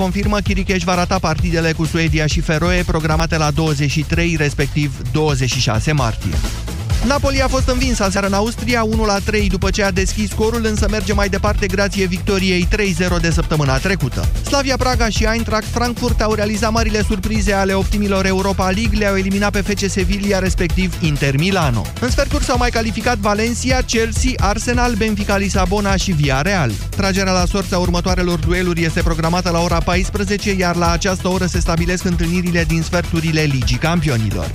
confirmă, Chiricheș va rata partidele cu Suedia și Feroe, programate la 23, respectiv 26 martie. Napoli a fost învins aseară în Austria 1-3 după ce a deschis scorul, însă merge mai departe grație victoriei 3-0 de săptămâna trecută. Slavia Praga și Eintracht Frankfurt au realizat marile surprize ale optimilor Europa League, le-au eliminat pe FC Sevilla, respectiv Inter Milano. În sferturi s-au mai calificat Valencia, Chelsea, Arsenal, Benfica Lisabona și Villarreal. Tragerea la sorța următoarelor dueluri este programată la ora 14, iar la această oră se stabilesc întâlnirile din sferturile Ligii Campionilor.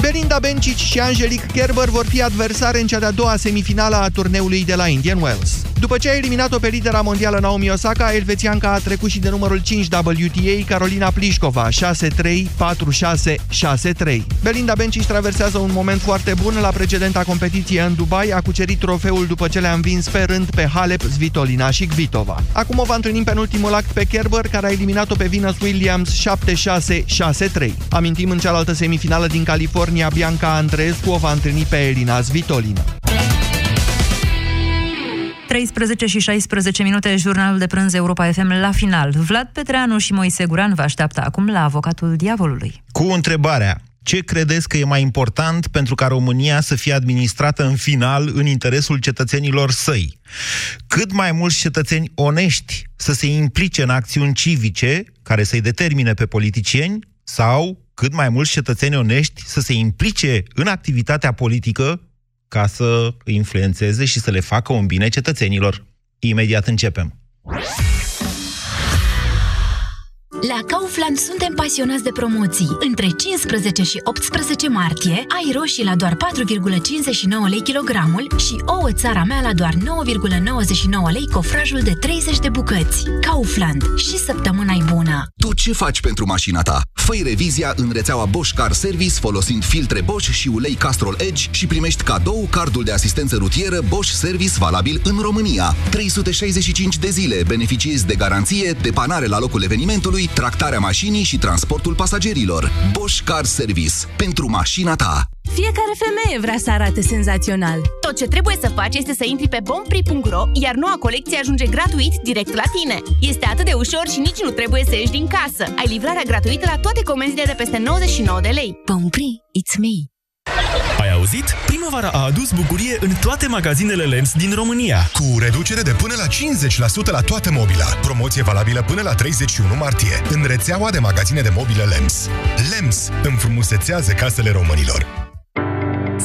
Belinda Bencic și Angelique Kerber vor fi adversare în cea de-a doua semifinală a turneului de la Indian Wells. După ce a eliminat-o pe lidera mondială Naomi Osaka, elvețianca a trecut și de numărul 5 WTA Carolina Plișcova, 6-3, 4-6, 6-3. Belinda Bencic traversează un moment foarte bun la precedenta competiție în Dubai, a cucerit trofeul după ce le-a învins pe rând pe Halep, Svitolina și Kvitova. Acum o va întâlni pe ultimul act pe Kerber, care a eliminat-o pe Venus Williams 7-6, 6-3. Amintim în cealaltă semifinală din California, Bianca Andreescu o va întâlni pe Elina Svitolina. 13 și 16 minute, jurnalul de prânz Europa FM la final. Vlad Petreanu și Moise Guran vă așteaptă acum la avocatul diavolului. Cu întrebarea, ce credeți că e mai important pentru ca România să fie administrată în final în interesul cetățenilor săi? Cât mai mulți cetățeni onești să se implice în acțiuni civice care să-i determine pe politicieni sau cât mai mulți cetățeni onești să se implice în activitatea politică ca să influențeze și să le facă un bine cetățenilor. Imediat începem. La Kaufland suntem pasionați de promoții. Între 15 și 18 martie ai roșii la doar 4,59 lei kilogramul și ouă țara mea la doar 9,99 lei cofrajul de 30 de bucăți. Kaufland. Și săptămâna e bună! Tu ce faci pentru mașina ta? Făi revizia în rețeaua Bosch Car Service folosind filtre Bosch și ulei Castrol Edge și primești cadou cardul de asistență rutieră Bosch Service valabil în România. 365 de zile beneficiezi de garanție, depanare la locul evenimentului, tractarea mașinii și transportul pasagerilor. Bosch Car Service. Pentru mașina ta. Fiecare femeie vrea să arate senzațional. Tot ce trebuie să faci este să intri pe bompri.ro, iar noua colecție ajunge gratuit direct la tine. Este atât de ușor și nici nu trebuie să ieși din casă. Ai livrarea gratuită la toate comenzile de peste 99 de lei. Bompri, it's me! Ai auzit? Primăvara a adus bucurie în toate magazinele LEMS din România. Cu reducere de până la 50% la toată mobila. Promoție valabilă până la 31 martie. În rețeaua de magazine de mobilă LEMS. LEMS înfrumusețează casele românilor.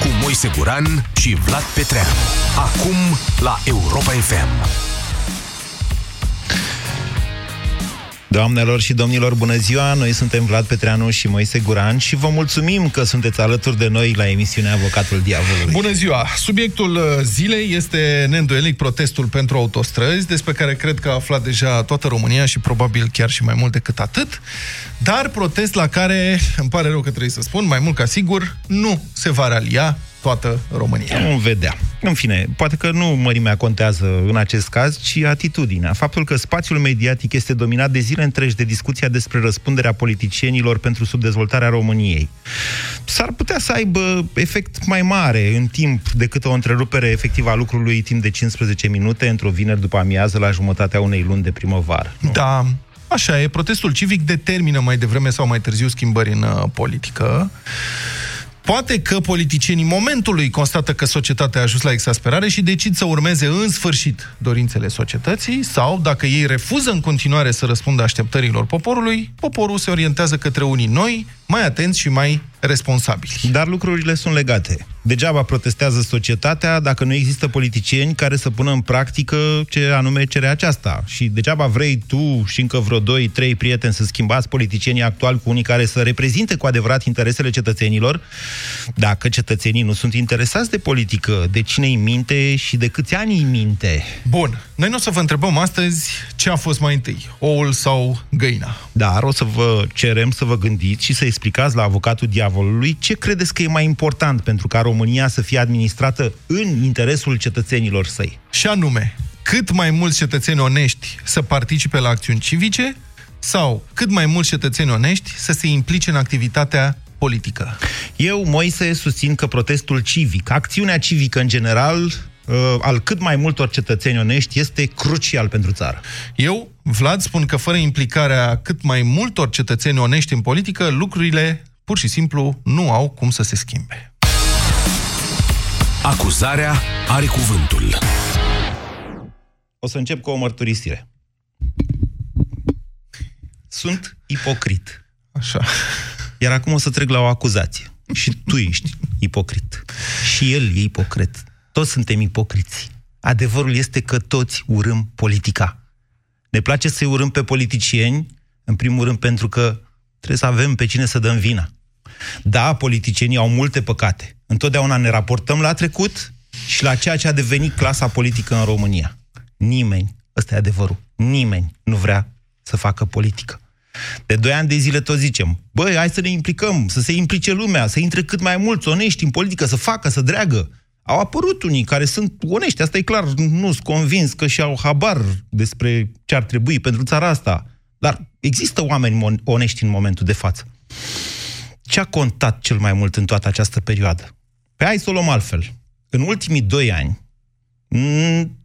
cu Moise Guran și Vlad Petreanu. Acum la Europa FM. Doamnelor și domnilor, bună ziua! Noi suntem Vlad Petreanu și Moise Guran și vă mulțumim că sunteți alături de noi la emisiunea Avocatul Diavolului. Bună ziua! Subiectul uh, zilei este neîndoielnic protestul pentru autostrăzi, despre care cred că a aflat deja toată România și probabil chiar și mai mult decât atât, dar protest la care, îmi pare rău că trebuie să spun, mai mult ca sigur, nu se va ralia toată România. Nu vedea. În fine, poate că nu mărimea contează în acest caz, ci atitudinea. Faptul că spațiul mediatic este dominat de zile întregi de discuția despre răspunderea politicienilor pentru subdezvoltarea României. S-ar putea să aibă efect mai mare în timp decât o întrerupere efectivă a lucrului timp de 15 minute într-o vineri după amiază la jumătatea unei luni de primăvară. Nu? Da, așa e. Protestul civic determină mai devreme sau mai târziu schimbări în uh, politică. Poate că politicienii momentului constată că societatea a ajuns la exasperare și decid să urmeze în sfârșit dorințele societății sau, dacă ei refuză în continuare să răspundă așteptărilor poporului, poporul se orientează către unii noi, mai atenți și mai responsabili. Dar lucrurile sunt legate. Degeaba protestează societatea dacă nu există politicieni care să pună în practică ce anume cere aceasta. Și degeaba vrei tu și încă vreo doi, trei prieteni să schimbați politicienii actuali cu unii care să reprezinte cu adevărat interesele cetățenilor, dacă cetățenii nu sunt interesați de politică, de cine îi minte și de câți ani îi minte. Bun. Noi nu o să vă întrebăm astăzi ce a fost mai întâi, oul sau găina. Dar o să vă cerem să vă gândiți și să explicați la avocatul diavolului ce credeți că e mai important pentru ca România să fie administrată în interesul cetățenilor săi. Și anume, cât mai mulți cetățeni onești să participe la acțiuni civice sau cât mai mulți cetățeni onești să se implice în activitatea politică. Eu, Moise, susțin că protestul civic, acțiunea civică în general, uh, al cât mai multor cetățeni onești, este crucial pentru țară. Eu, Vlad, spun că fără implicarea cât mai multor cetățeni onești în politică, lucrurile pur și simplu nu au cum să se schimbe. Acuzarea are cuvântul. O să încep cu o mărturisire. Sunt ipocrit. Așa. Iar acum o să trec la o acuzație. Și tu ești ipocrit. Și el e ipocrit. Toți suntem ipocriți. Adevărul este că toți urâm politica. Ne place să-i urâm pe politicieni, în primul rând pentru că trebuie să avem pe cine să dăm vina. Da, politicienii au multe păcate. Întotdeauna ne raportăm la trecut și la ceea ce a devenit clasa politică în România. Nimeni, ăsta e adevărul, nimeni nu vrea să facă politică. De doi ani de zile tot zicem, băi, hai să ne implicăm, să se implice lumea, să intre cât mai mulți onești în politică, să facă, să dreagă. Au apărut unii care sunt onești, asta e clar, nu sunt convins că și-au habar despre ce ar trebui pentru țara asta. Dar există oameni onești în momentul de față. Ce a contat cel mai mult în toată această perioadă? Pe hai să o luăm altfel. În ultimii doi ani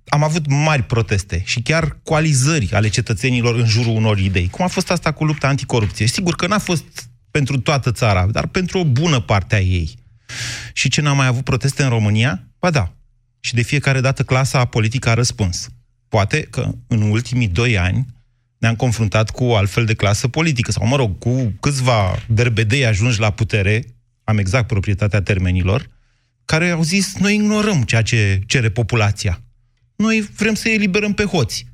am avut mari proteste și chiar coalizări ale cetățenilor în jurul unor idei. Cum a fost asta cu lupta anticorupție? Sigur că n-a fost pentru toată țara, dar pentru o bună parte a ei. Și ce n-am mai avut proteste în România? Ba da. Și de fiecare dată clasa politică a răspuns. Poate că în ultimii doi ani ne-am confruntat cu o altfel de clasă politică, sau, mă rog, cu câțiva derbedei ajungi la putere, am exact proprietatea termenilor, care au zis, noi ignorăm ceea ce cere populația. Noi vrem să eliberăm pe hoți.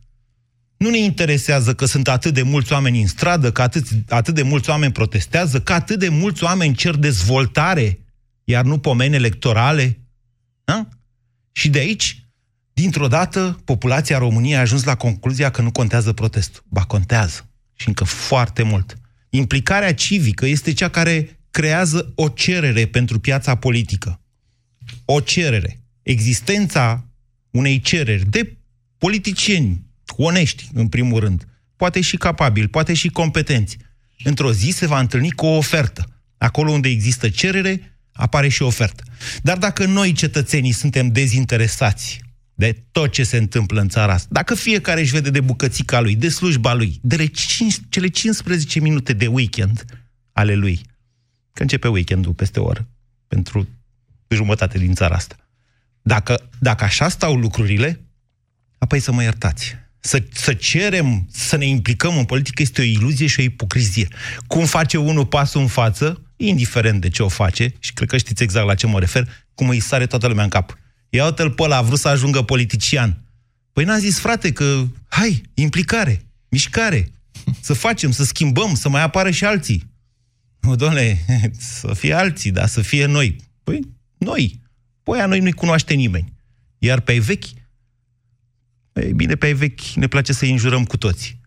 Nu ne interesează că sunt atât de mulți oameni în stradă, că atât, atât de mulți oameni protestează, că atât de mulți oameni cer dezvoltare, iar nu pomeni electorale. Da? Și de aici, dintr-o dată, populația României a ajuns la concluzia că nu contează protestul. Ba, contează. Și încă foarte mult. Implicarea civică este cea care creează o cerere pentru piața politică o cerere, existența unei cereri de politicieni onești, în primul rând, poate și capabili, poate și competenți, într-o zi se va întâlni cu o ofertă. Acolo unde există cerere, apare și ofertă. Dar dacă noi, cetățenii, suntem dezinteresați de tot ce se întâmplă în țara asta, dacă fiecare își vede de bucățica lui, de slujba lui, de cele 15 minute de weekend ale lui, că începe weekendul peste o oră, pentru jumătate din țara asta. Dacă, dacă așa stau lucrurile, apoi să mă iertați. Să, să cerem să ne implicăm în politică este o iluzie și o ipocrizie. Cum face unul pasul în față, indiferent de ce o face, și cred că știți exact la ce mă refer, cum îi sare toată lumea în cap. Ia uite-l pe ăla, a vrut să ajungă politician. Păi n-a zis, frate, că hai, implicare, mișcare, să facem, să schimbăm, să mai apară și alții. Nu, doamne, să fie alții, dar să fie noi. Păi, noi. Păi aia noi nu-i cunoaște nimeni. Iar pe ai vechi, ei bine, pe ai vechi ne place să-i înjurăm cu toți.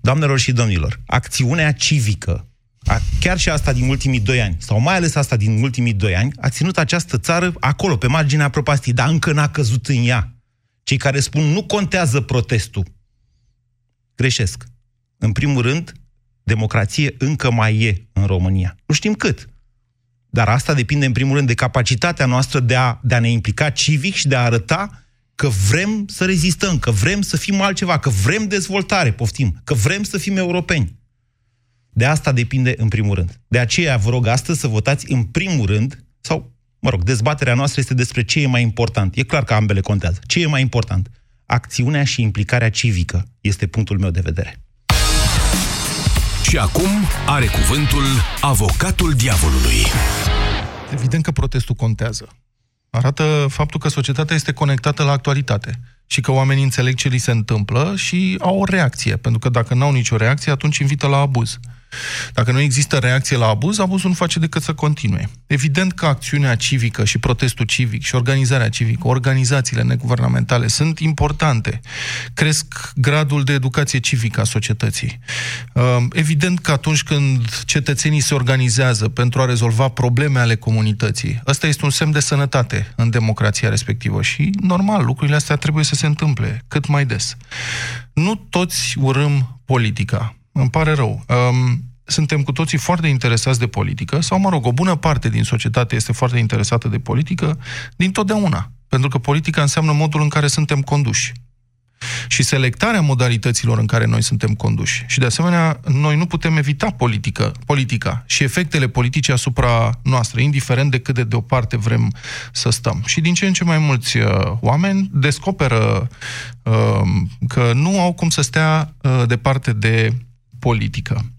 Doamnelor și domnilor, acțiunea civică, a, chiar și asta din ultimii doi ani, sau mai ales asta din ultimii doi ani, a ținut această țară acolo, pe marginea propastii, dar încă n-a căzut în ea. Cei care spun nu contează protestul, greșesc. În primul rând, democrație încă mai e în România. Nu știm cât. Dar asta depinde în primul rând de capacitatea noastră de a, de a ne implica civic și de a arăta că vrem să rezistăm, că vrem să fim altceva, că vrem dezvoltare, poftim, că vrem să fim europeni. De asta depinde în primul rând. De aceea vă rog astăzi să votați în primul rând, sau, mă rog, dezbaterea noastră este despre ce e mai important. E clar că ambele contează. Ce e mai important? Acțiunea și implicarea civică este punctul meu de vedere. Și acum are cuvântul avocatul diavolului. Evident că protestul contează. Arată faptul că societatea este conectată la actualitate și că oamenii înțeleg ce li se întâmplă și au o reacție, pentru că dacă n-au nicio reacție, atunci invită la abuz. Dacă nu există reacție la abuz, abuzul nu face decât să continue. Evident că acțiunea civică și protestul civic și organizarea civică, organizațiile neguvernamentale sunt importante. Cresc gradul de educație civică a societății. Um, evident că atunci când cetățenii se organizează pentru a rezolva probleme ale comunității, ăsta este un semn de sănătate în democrația respectivă și, normal, lucrurile astea trebuie să se întâmple cât mai des. Nu toți urâm politica îmi pare rău. Um, suntem cu toții foarte interesați de politică, sau, mă rog, o bună parte din societate este foarte interesată de politică din totdeauna. Pentru că politica înseamnă modul în care suntem conduși. Și selectarea modalităților în care noi suntem conduși. Și, de asemenea, noi nu putem evita politică, politica și efectele politice asupra noastră, indiferent de cât de deoparte vrem să stăm. Și din ce în ce mai mulți uh, oameni descoperă uh, că nu au cum să stea uh, departe de politică.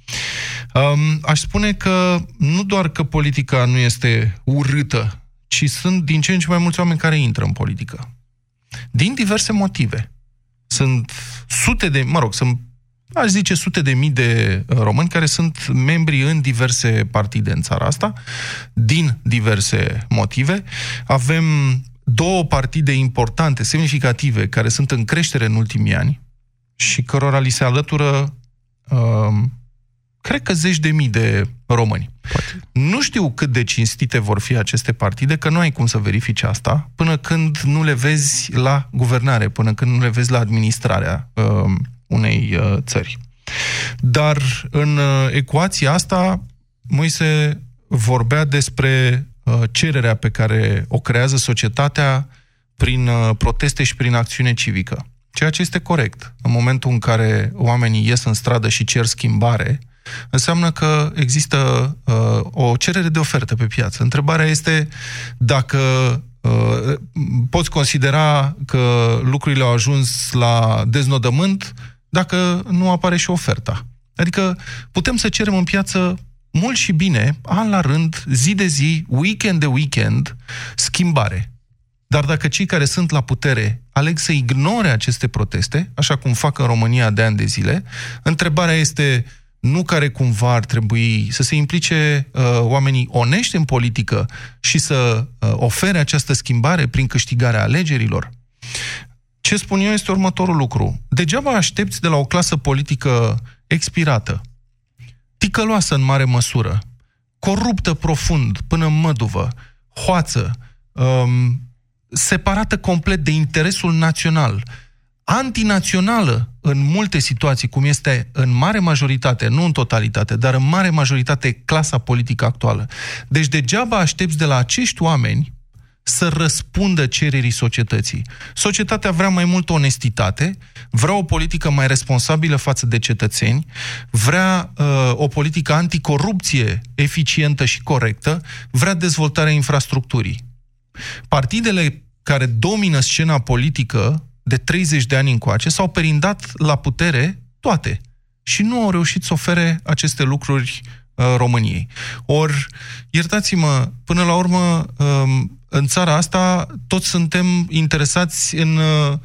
Um, aș spune că nu doar că politica nu este urâtă, ci sunt din ce în ce mai mulți oameni care intră în politică. Din diverse motive. Sunt sute de, mă rog, sunt aș zice sute de mii de români care sunt membri în diverse partide în țara asta, din diverse motive. Avem două partide importante, semnificative, care sunt în creștere în ultimii ani și cărora li se alătură uh, cred că zeci de mii de români. Poate. Nu știu cât de cinstite vor fi aceste partide, că nu ai cum să verifici asta până când nu le vezi la guvernare, până când nu le vezi la administrarea uh, unei uh, țări. Dar în uh, ecuația asta, Moise vorbea despre uh, cererea pe care o creează societatea prin uh, proteste și prin acțiune civică. Ceea ce este corect. În momentul în care oamenii ies în stradă și cer schimbare, înseamnă că există uh, o cerere de ofertă pe piață. Întrebarea este dacă uh, poți considera că lucrurile au ajuns la deznodământ dacă nu apare și oferta. Adică putem să cerem în piață mult și bine, an la rând, zi de zi, weekend de weekend, schimbare. Dar dacă cei care sunt la putere aleg să ignore aceste proteste, așa cum fac în România de ani de zile, întrebarea este nu care cumva ar trebui să se implice uh, oamenii onești în politică și să uh, ofere această schimbare prin câștigarea alegerilor? Ce spun eu este următorul lucru. Degeaba aștepți de la o clasă politică expirată, ticăloasă în mare măsură, coruptă profund până în măduvă, hoață, um, separată complet de interesul național, antinațională în multe situații, cum este în mare majoritate, nu în totalitate, dar în mare majoritate clasa politică actuală. Deci degeaba aștepți de la acești oameni să răspundă cererii societății. Societatea vrea mai multă onestitate, vrea o politică mai responsabilă față de cetățeni, vrea uh, o politică anticorupție eficientă și corectă, vrea dezvoltarea infrastructurii. Partidele care domină scena politică de 30 de ani încoace s-au perindat la putere toate și nu au reușit să ofere aceste lucruri uh, României. Ori, iertați-mă, până la urmă, uh, în țara asta toți suntem interesați în, uh,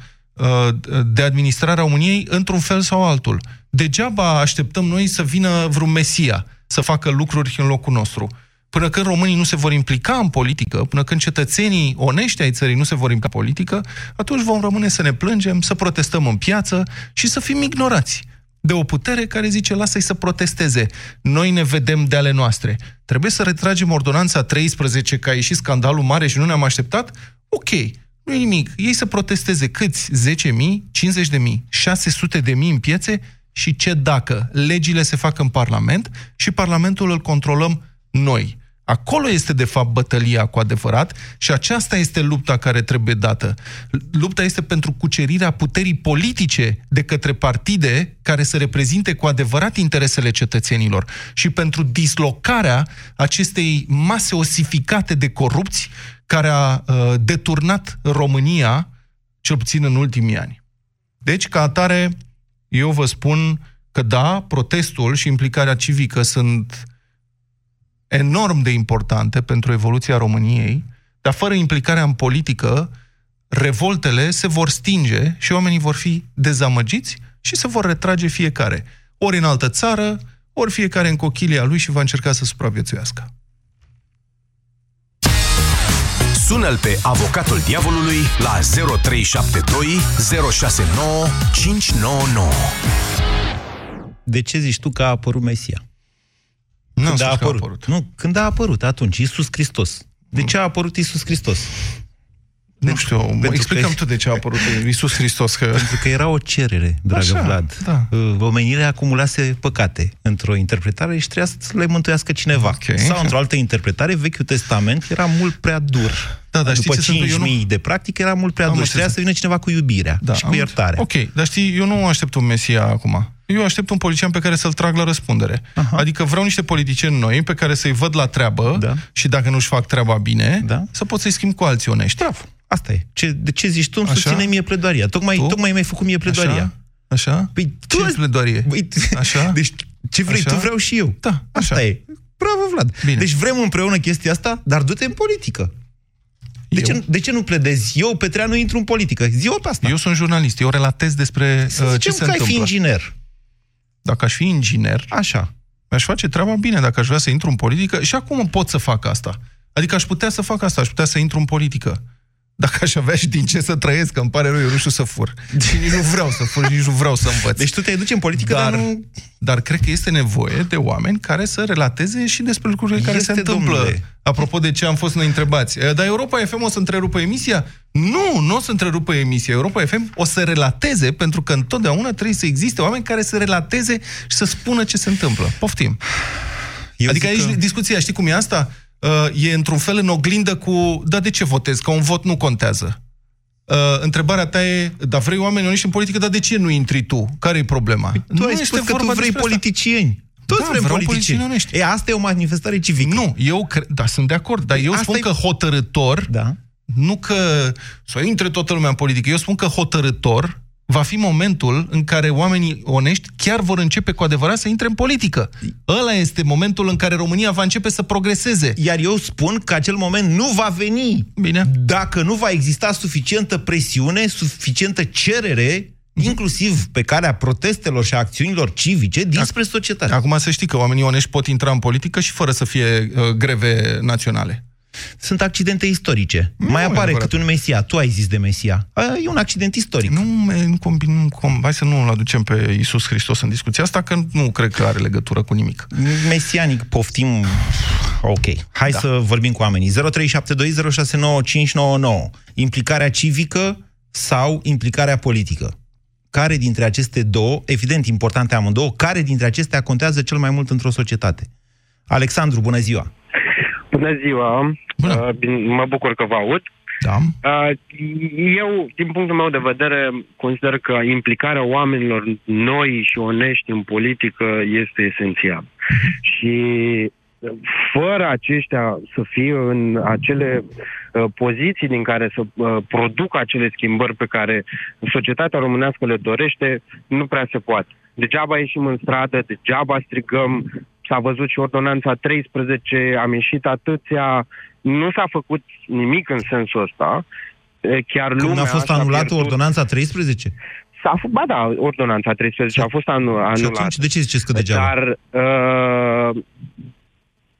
de administrarea României într-un fel sau altul. Degeaba așteptăm noi să vină vreun mesia să facă lucruri în locul nostru până când românii nu se vor implica în politică, până când cetățenii onești ai țării nu se vor implica în politică, atunci vom rămâne să ne plângem, să protestăm în piață și să fim ignorați de o putere care zice lasă-i să protesteze. Noi ne vedem de ale noastre. Trebuie să retragem ordonanța 13 că a ieșit scandalul mare și nu ne-am așteptat? Ok, nu e nimic. Ei să protesteze câți? 10.000? 50.000? 600.000 în piețe? Și ce dacă legile se fac în Parlament și Parlamentul îl controlăm noi. Acolo este, de fapt, bătălia cu adevărat și aceasta este lupta care trebuie dată. Lupta este pentru cucerirea puterii politice de către partide care să reprezinte cu adevărat interesele cetățenilor și pentru dislocarea acestei mase osificate de corupți care a uh, deturnat România, cel puțin în ultimii ani. Deci, ca atare, eu vă spun că da, protestul și implicarea civică sunt enorm de importante pentru evoluția României, dar fără implicarea în politică, revoltele se vor stinge și oamenii vor fi dezamăgiți și se vor retrage fiecare. Ori în altă țară, ori fiecare în cochilia lui și va încerca să supraviețuiască. Sună-l pe avocatul diavolului la 0372 069 599. De ce zici tu că a apărut Mesia? Nu când a a apărut. apărut. Nu, când a apărut atunci, Iisus Hristos. De ce a apărut Iisus Hristos? Nu știu, pentru explicăm că- tu de ce a apărut Iisus Hristos. Că... Pentru că era o cerere, dragă Așa, Vlad. da. Uh, Omenirea acumulase păcate într-o interpretare și trebuia să le mântuiască cineva. Ok. Sau într-o altă interpretare, Vechiul Testament era mult prea dur. Da, dar știți După ce se întâmplă? Eu 5.000 de practică era mult prea Am dur și trebuia înțeles. să vină cineva cu iubirea Da, și am cu iertarea. Ok, dar știi, eu nu aștept un Mesia acum. Eu aștept un politician pe care să-l trag la răspundere. Aha. Adică vreau niște politicieni noi pe care să-i văd la treabă Da. și dacă nu-și fac treaba bine, Da. să pot să-i schimb cu alții onești. Bravo. Asta e. Ce, de ce zici tu? Îmi Așa? susține mie pledoaria. Tocmai, Tu? tocmai mi-ai făcut mie pledoaria. Așa? Așa? Păi, tu Ce pledoarie? Băi, Așa? Deci, ce vrei Așa? tu, vreau și eu. Da, așa. Asta e. Bravo, Vlad. Bine. Deci vrem împreună chestia asta, dar du-te în politică. De Eu? ce, de ce nu pledezi? Eu, Petreanu, intru în politică. Zi-o pe asta. Eu sunt jurnalist, eu relatez despre Să uh, ce zicem se că ai întâmplă. fi inginer. Dacă aș fi inginer, Așa. mi-aș face treaba bine dacă aș vrea să intru în politică și acum pot să fac asta. Adică aș putea să fac asta, aș putea să intru în politică. Dacă aș avea și din ce să trăiesc, că îmi pare rău, eu nu știu să fur. Și nici nu vreau să fur, și nici nu vreau să învăț. Deci tu te duci în politică, dar, dar, nu... dar cred că este nevoie de oameni care să relateze și despre lucrurile care Este, se întâmplă. domnule. Apropo de ce am fost noi întrebați. E, Dar Europa FM o să întrerupă emisia? Nu, nu o să întrerupă emisia. Europa FM o să relateze, pentru că întotdeauna trebuie să existe oameni care să relateze și să spună ce se întâmplă. Poftim. Eu adică zic aici că- discuția, știi cum e asta? Uh, e într-un fel în oglindă cu, da, de ce votez? Că un vot nu contează. Uh, întrebarea ta e, dar vrei oameni onești în politică, dar de ce nu intri tu? Care e problema? Tu nu ai spus că tu vrei despre asta. politicieni. Toți Da, vrem vreau politicieni. politicieni onești. E, asta e o manifestare civică. Nu, eu cre- da, sunt de acord, dar eu Asta spun e- că hotărător, Da. Nu că să intre toată lumea în politică, eu spun că hotărător va fi momentul în care oamenii onești chiar vor începe cu adevărat să intre în politică. Ăla este momentul în care România va începe să progreseze. Iar eu spun că acel moment nu va veni Bine. dacă nu va exista suficientă presiune, suficientă cerere, inclusiv pe calea protestelor și a acțiunilor civice dinspre societate. Acum să știi că oamenii onești pot intra în politică și fără să fie uh, greve naționale. Sunt accidente istorice. Nu Mai e apare adevărat. cât un Mesia. Tu ai zis de Mesia. A, E un accident istoric. Nu, me- nu, combin, nu com, hai să nu îl aducem pe Isus Hristos în discuția asta, că nu cred că are legătură cu nimic. Mesianic, poftim... Ok. Hai Da. să vorbim cu oamenii. 0372069599. Implicarea civică sau implicarea politică? Care dintre aceste două, evident importante amândouă, care dintre acestea contează cel mai mult într-o societate? Alexandru, bună ziua! Bună ziua! Bună. Uh, bine, mă bucur că vă aud. Da. Uh, Eu, din punctul meu de vedere, consider că implicarea oamenilor noi și onești în politică este esențial. Și uh, fără aceștia să fie în acele uh, poziții din care să uh, producă acele schimbări pe care societatea românească le dorește, nu prea se poate. Degeaba ieșim în stradă, degeaba strigăm, s-a văzut și ordonanța 13, am ieșit atâția, nu s-a făcut nimic în sensul ăsta. E, Chiar Când lumea a fost asta anulată pierdut- ordonanța 13? S-a f- ba da, ordonanța 13 a fost anu- Și anulată. atunci de ce ziceți că degeaba? Dar uh,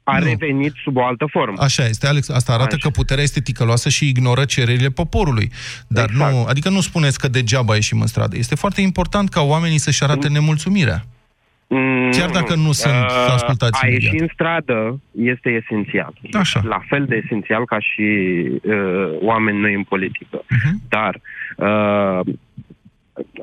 a Nu. revenit sub o altă formă. Așa este, Alex. Asta arată Așa. că puterea este ticăloasă și ignoră cererile poporului. Dar Exact. nu, adică nu spuneți că degeaba ieșim în stradă. Este foarte important ca oamenii să-și arate nemulțumirea. Mm, Chiar dacă nu sunt ascultați A imediat. ieși în stradă este esențial. Așa. La fel de esențial ca și uh, oameni noi în politică. Mhm. Dar uh,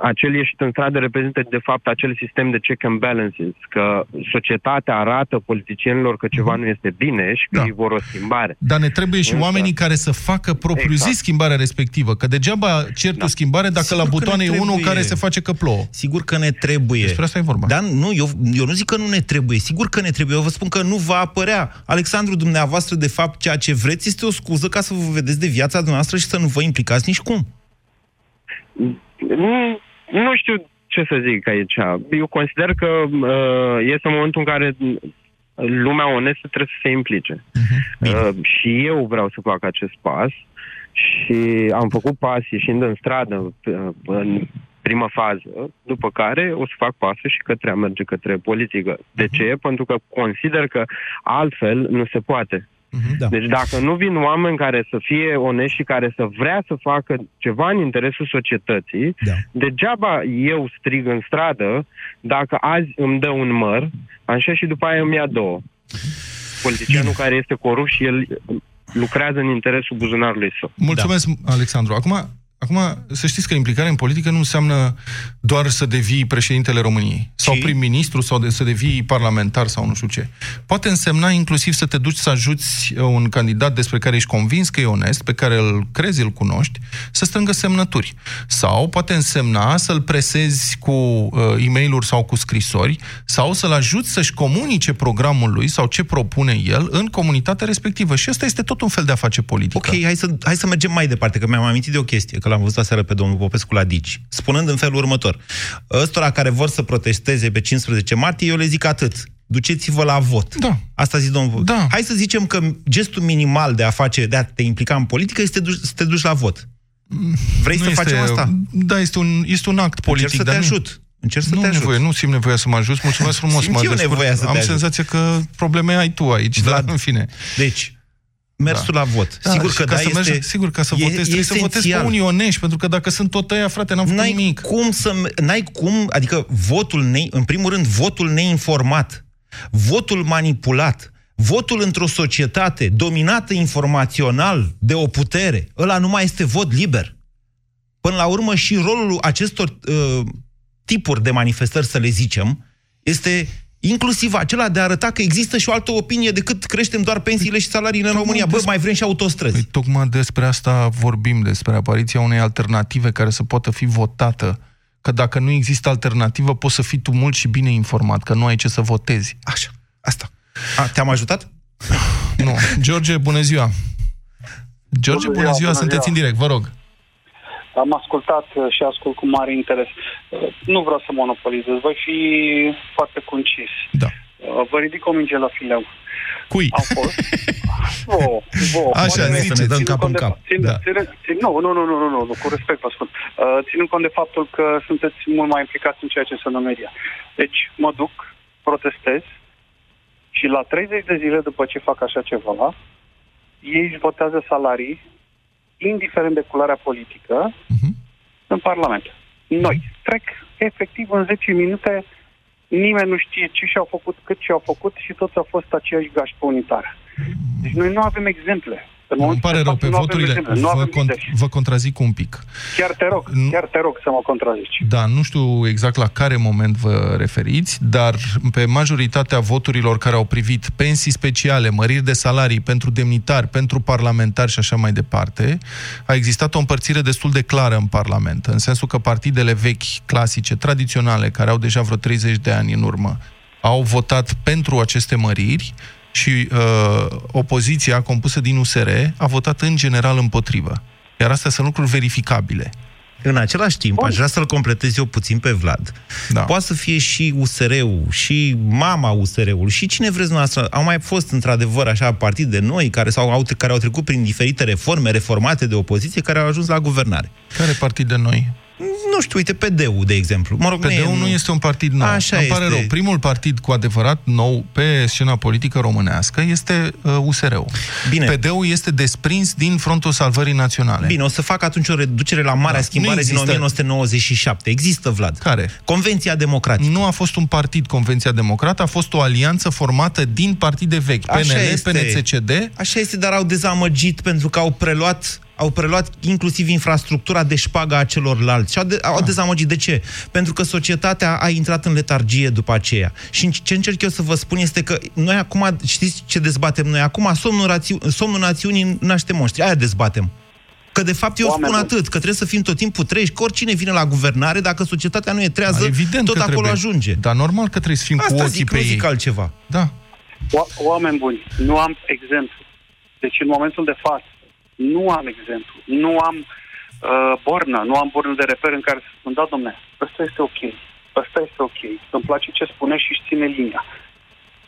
acel ieșit în stradă reprezintă de fapt acel sistem de check and balances, că societatea arată politicienilor că ceva nu este bine și că Mhm. Da. ei vor o schimbare. Dar ne trebuie și Însă- oamenii care să facă propriu Exact. zis schimbarea respectivă. Că degeaba cer tu schimbare dacă Sigur la că butoane ne e unul trebuie. care se face că plouă. Sigur că ne trebuie. Despre asta e vorba. Dar nu, eu, eu nu zic că nu ne trebuie. Sigur că ne trebuie. Eu vă spun că nu va apărea. Alexandru, dumneavoastră, de fapt, ceea ce vreți este o scuză ca să vă vedeți de viața dumneavoastră și să nu vă implicați nici cum. Nu, nu știu ce să zic aici. Eu consider că uh, este momentul în care lumea onestă trebuie să se implice. Uh, și eu vreau să fac acest pas și am făcut pas ieșind în stradă uh, în prima fază, după care o să fac pasul și către a merge către politică. De ce? Pentru că consider că altfel nu se poate. Da. Deci dacă nu vin oameni care să fie onești și care să vrea să facă ceva în interesul societății, da. degeaba eu strig în stradă dacă azi îmi dă un măr, așa și după aia îmi ia două. Politicianul care este corupt și el lucrează în interesul buzunarului său. Mulțumesc, da. Alexandru. Acum, Acum, să știți că implicarea în politică nu înseamnă doar să devii președintele României sau prim-ministru sau de, să devii parlamentar sau nu știu ce. Poate însemna inclusiv să te duci să ajuți uh, un candidat despre care ești convins că e onest, pe care îl crezi, îl cunoști, să strângă semnături. Sau poate însemna să-l presezi cu uh, e mail sau cu scrisori sau să-l ajuți să-și comunice programul lui sau ce propune el în comunitatea respectivă. Și asta este tot un fel de a face politică. Ok, hai să, hai să mergem mai departe, că mi-am amintit de o chestie, că l-am văzut aseară pe domnul Popescu la Dici, spunând în felul următor. Ăstora care vor să protesteze pe 15 martie, eu le zic atât. Duceți-vă la vot. Da. Asta zic domnul. Da. Hai să zicem că gestul minimal de a face, de a te implica în politică este să te duci la vot. Vrei Nu să este- facem asta? Da, este un, este un act politic. să te dar nu- ajut. Încerc să nu te ajut. Nevoie, nu simt nevoia să mă ajut. Mulțumesc frumos. Simt mă eu descurc. nevoia să te Am ajut. senzația că probleme ai tu aici, dar în fine. Deci, mersul la vot. Sigur și că ca da, să mergi, este- sigur, ca să e- votezi, trebuie să votezi pe esențial. unii onești, pentru că dacă sunt tot ăia, frate, n-am făcut N-ai nimic. cum să... N-ai cum... Adică votul, ne, în primul rând, votul neinformat, votul manipulat, votul într-o societate dominată informațional de o putere, ăla nu mai este vot liber. Până la urmă și rolul acestor uh, tipuri de manifestări, să le zicem, este inclusiv acela de a arăta că există și o altă opinie decât creștem doar pensiile și salariile în România. Bă, mai vrem și autostrăzi. Păi, tocmai despre asta vorbim, despre apariția unei alternative care să poată fi votată. Că dacă nu există alternativă, poți să fii tu mult și bine informat, că nu ai ce să votezi. Așa, asta. A, te-am ajutat? Nu. George, bună ziua! George, bună ziua, bună sunteți ziua. în direct, vă rog. Am ascultat uh, și ascult cu mare interes. Uh, Nu vreau să monopolizez, voi fi foarte concis. Da. Uh, Vă ridic o minge la fileu. Cui? Au fost. Vouă, vouă. Așa, Poate ziceți, să ne dăm ținând cap cont în de- cap. țin- Da. țin- țin- Nu, nu, nu, nu, nu, nu, nu, cu respect vă spun. Uh, Ținând cont de faptul că sunteți mult mai implicați în ceea ce înseamnă media. Deci, mă duc, protestez și la 30 de zile după ce fac așa ceva, ei își votează salarii, indiferent de culoarea politică, în Parlament. Noi. Trec efectiv în 10 minute, nimeni nu știe ce și-au făcut, cât și-au făcut și toți au fost aceeași gașpă unitară. Deci noi nu avem exemple. În Îmi momentul pare de rău, față pe nu avem voturile exemple, nu vă, avem cont, lideri. vă contrazic un pic. Chiar te rog, chiar te rog să mă contrazici. Da, nu știu exact la care moment vă referiți, dar pe majoritatea voturilor care au privit pensii speciale, măriri de salarii pentru demnitari, pentru parlamentari și așa mai departe, a existat o împărțire destul de clară în Parlament, în sensul că partidele vechi, clasice, tradiționale, care au deja vreo 30 de ani în urmă, au votat pentru aceste măriri și uh, opoziția compusă din USR a votat în general împotrivă. Iar astea sunt lucruri verificabile. În același timp, aș vrea să-l completez eu puțin pe Vlad. Da. Poate să fie și USR-ul, și mama USR-ului, și cine vreți noastră. Au mai fost, într-adevăr, așa, partide noi care, sau, au, care au trecut prin diferite reforme reformate de opoziție, care au ajuns la guvernare. Care partide noi? Nu știu, uite, PD-ul, de exemplu. Mă rog, PD-ul nu este un partid nou. Așa Îmi pare este. rău. Primul partid cu adevărat nou pe scena politică românească este uh, USR-ul. Bine. PD-ul este desprins din Frontul Salvării Naționale. Bine, o să fac atunci o reducere la marea Da. schimbare Nu din există. 1997. Există, Vlad. Care? Convenția Democratică. Nu a fost un partid Convenția Democrată, a fost o alianță formată din partide vechi. Așa PNL, este. PNCCD. Așa este, dar au dezamăgit pentru că au preluat au preluat inclusiv infrastructura de șpaga a celorlalți. Și au, de, au dezamăgit. De ce? Pentru că societatea a intrat în letargie după aceea. Și ce încerc eu să vă spun este că noi acum, știți ce dezbatem noi? Acum somnul, rațiu, somnul națiunii naște monștri. Aia dezbatem. Că de fapt eu Oameni spun buni. atât, că trebuie să fim tot timpul treji, că oricine vine la guvernare, dacă societatea nu e trează, Da, evident tot că acolo trebuie. ajunge. Dar normal că trebuie să fim Asta cu ochii zic, pe nu zic ei. altceva. Da. O- oameni buni, nu am exemplu. Deci în momentul de față, nu am exemplu. Nu am uh, bornă, nu am bornă de reper în care să spun, da, domne, ăsta este ok, ăsta este ok, îmi place ce spune și își ține linia.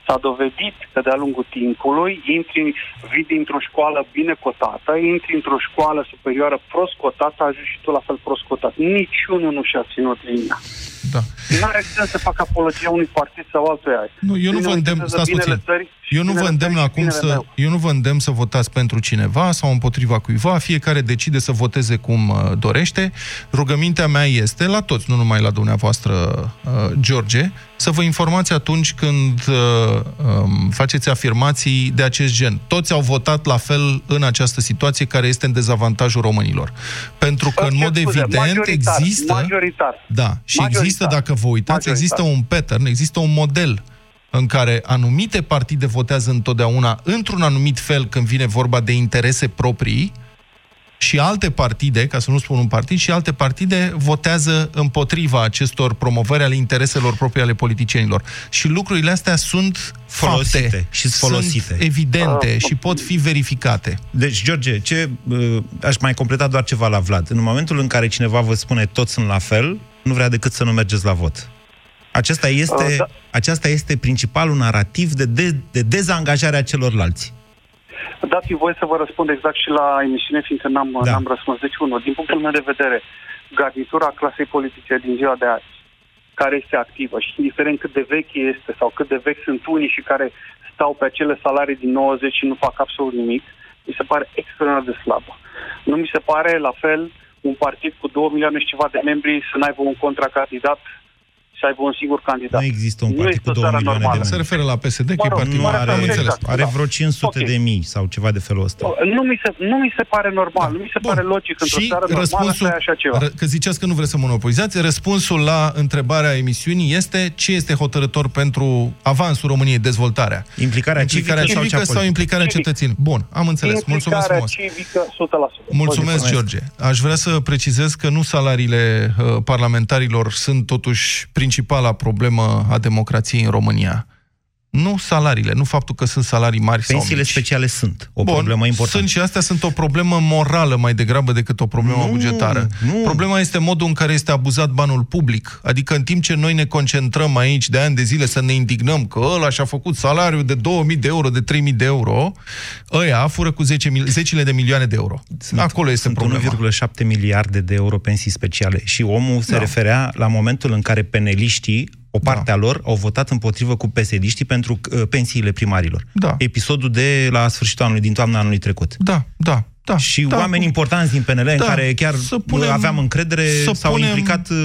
S-a dovedit că de-a lungul timpului intri, vii dintr-o școală bine cotată, intri într-o școală superioară prost cotată, ajungi și tu la fel prost cotat. Niciunul nu și-a ținut linia. Da. Nu are sens să facă apologia unui partid sau altuia. Nu, eu nu vă îndemn, stați puțin. Eu nu vă îndemn acum să, eu nu vă îndemn să votați pentru cineva sau împotriva cuiva, fiecare decide să voteze cum uh, dorește. Rugămintea mea este la toți, nu numai la dumneavoastră, uh, George, să vă informați atunci când uh, um, faceți afirmații de acest gen. Toți au votat la fel în această situație care este în dezavantajul românilor. Pentru că, în mod scuze, evident, majoritar, există... Majoritar. Da, și Majoritar. există, dacă vă uitați, Majoritar. există un pattern, există un model în care anumite partide votează întotdeauna într-un anumit fel când vine vorba de interese proprii și alte partide, ca să nu spun un partid, și alte partide votează împotriva acestor promovări ale intereselor proprii ale politicienilor. Și lucrurile astea sunt Folosite fapte, și folosite. sunt evidente Ah. și pot fi verificate. Deci, George, ce, uh, aș mai completa doar ceva la Vlad. În momentul în care cineva vă spune toți sunt la fel, nu vrea decât să nu mergeți la vot. Acesta este, Uh, da. aceasta este principalul narativ de, de, de dezangajare a celorlalți. Dați-mi voie să vă răspund exact și la emisiune, fiindcă n-am, da. n-am răspuns. Deci, unul, din punctul meu de vedere, garnitura clasei politice din ziua de azi, care este activă și indiferent cât de veche este sau cât de vechi sunt unii și care stau pe acele salarii din 90 și nu fac absolut nimic, mi se pare extraordinar de slabă. Nu mi se pare la fel un partid cu 2 milioane și ceva de membri să n-aibă un contracandidat să aibă un singur candidat. Nu există un Nu partid este cu o 2 țară milioane normală. de Se membri. referă la PSD, că Mă e rog, partidul. Nu, Mă are, refer exact, are da. vreo 500 Ok. de mii sau ceva de felul ăsta. Nu mi se, nu mi se pare normal, nu mi se pare logic într-o Și țară normală să răspunsul, ai așa ceva. ră- că ziceați că nu vreți să monopolizați, răspunsul la întrebarea emisiunii este ce este hotărător pentru avansul României, dezvoltarea? Implicarea Implicarea civică sau civică cea sau politică? implicarea cetățenilor? Bun, am înțeles. Mulțumesc Implicarea frumos. civică 100%. Mulțumesc, George. Aș vrea să precizez că nu salariile uh, parlamentarilor sunt totuși principala problemă a democrației în România. Nu salariile, nu faptul că sunt salarii mari sau Pensiile mici. speciale sunt o Bun, problemă importantă. Sunt și astea sunt o problemă morală mai degrabă decât o problemă Nu, bugetară. nu. Problema este modul în care este abuzat banul public. Adică în timp ce noi ne concentrăm aici de ani de zile să ne indignăm că ăla și-a făcut salariu de 2000 de euro, de 3000 de euro, ăia fură cu 10 mil- zecile de milioane de euro. Acolo este Sunt problema. 1,7 miliarde de euro pensii speciale. Și omul se Da. referea la momentul în care peneliștii, o parte a lor, au votat împotrivă cu psd pentru uh, pensiile primarilor. Da. Episodul de la sfârșitul anului, din toamna anului trecut. Da, da, da. Și da. oameni importanți din PNL, în Da. care chiar Să punem- aveam încredere, să s-au punem- implicat... uh,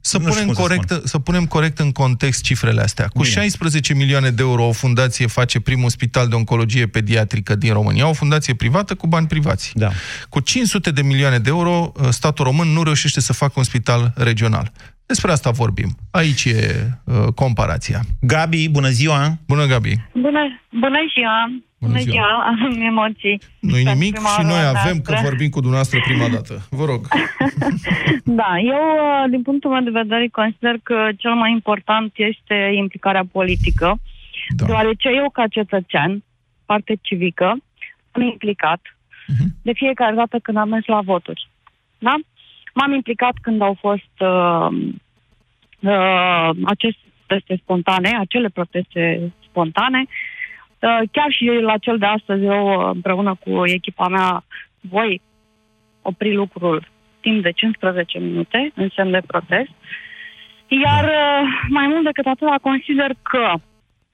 Să nu știu punem, cum să corect, spun. să punem corect în context cifrele astea. Cu Bine. 16 milioane de euro o fundație face primul spital de oncologie pediatrică din România, o fundație privată cu bani privați. Da. Cu 500 de milioane de euro, statul român nu reușește să facă un spital regional. Despre asta vorbim. Aici e uh, comparația. Gabi, bună ziua! Bună, Gabi! Bună, bună ziua! Bună ziua. ziua! Am emoții. Nu-i Pentru nimic prima și noi oară avem că noastră. vorbim cu dumneavoastră prima dată. Vă rog. Da, eu, uh, din punctul meu de vedere, consider că cel mai important este implicarea politică, da. deoarece eu, ca cetățean, parte civică, am implicat Mhm. de fiecare dată când am mers la voturi. Da? M-am implicat când au fost uh, uh, aceste proteste spontane, acele proteste spontane. Uh, chiar și la cel de astăzi, eu uh, împreună cu echipa mea, voi opri lucrul timp de 15 minute în semn de protest. Iar uh, mai mult decât atât, consider că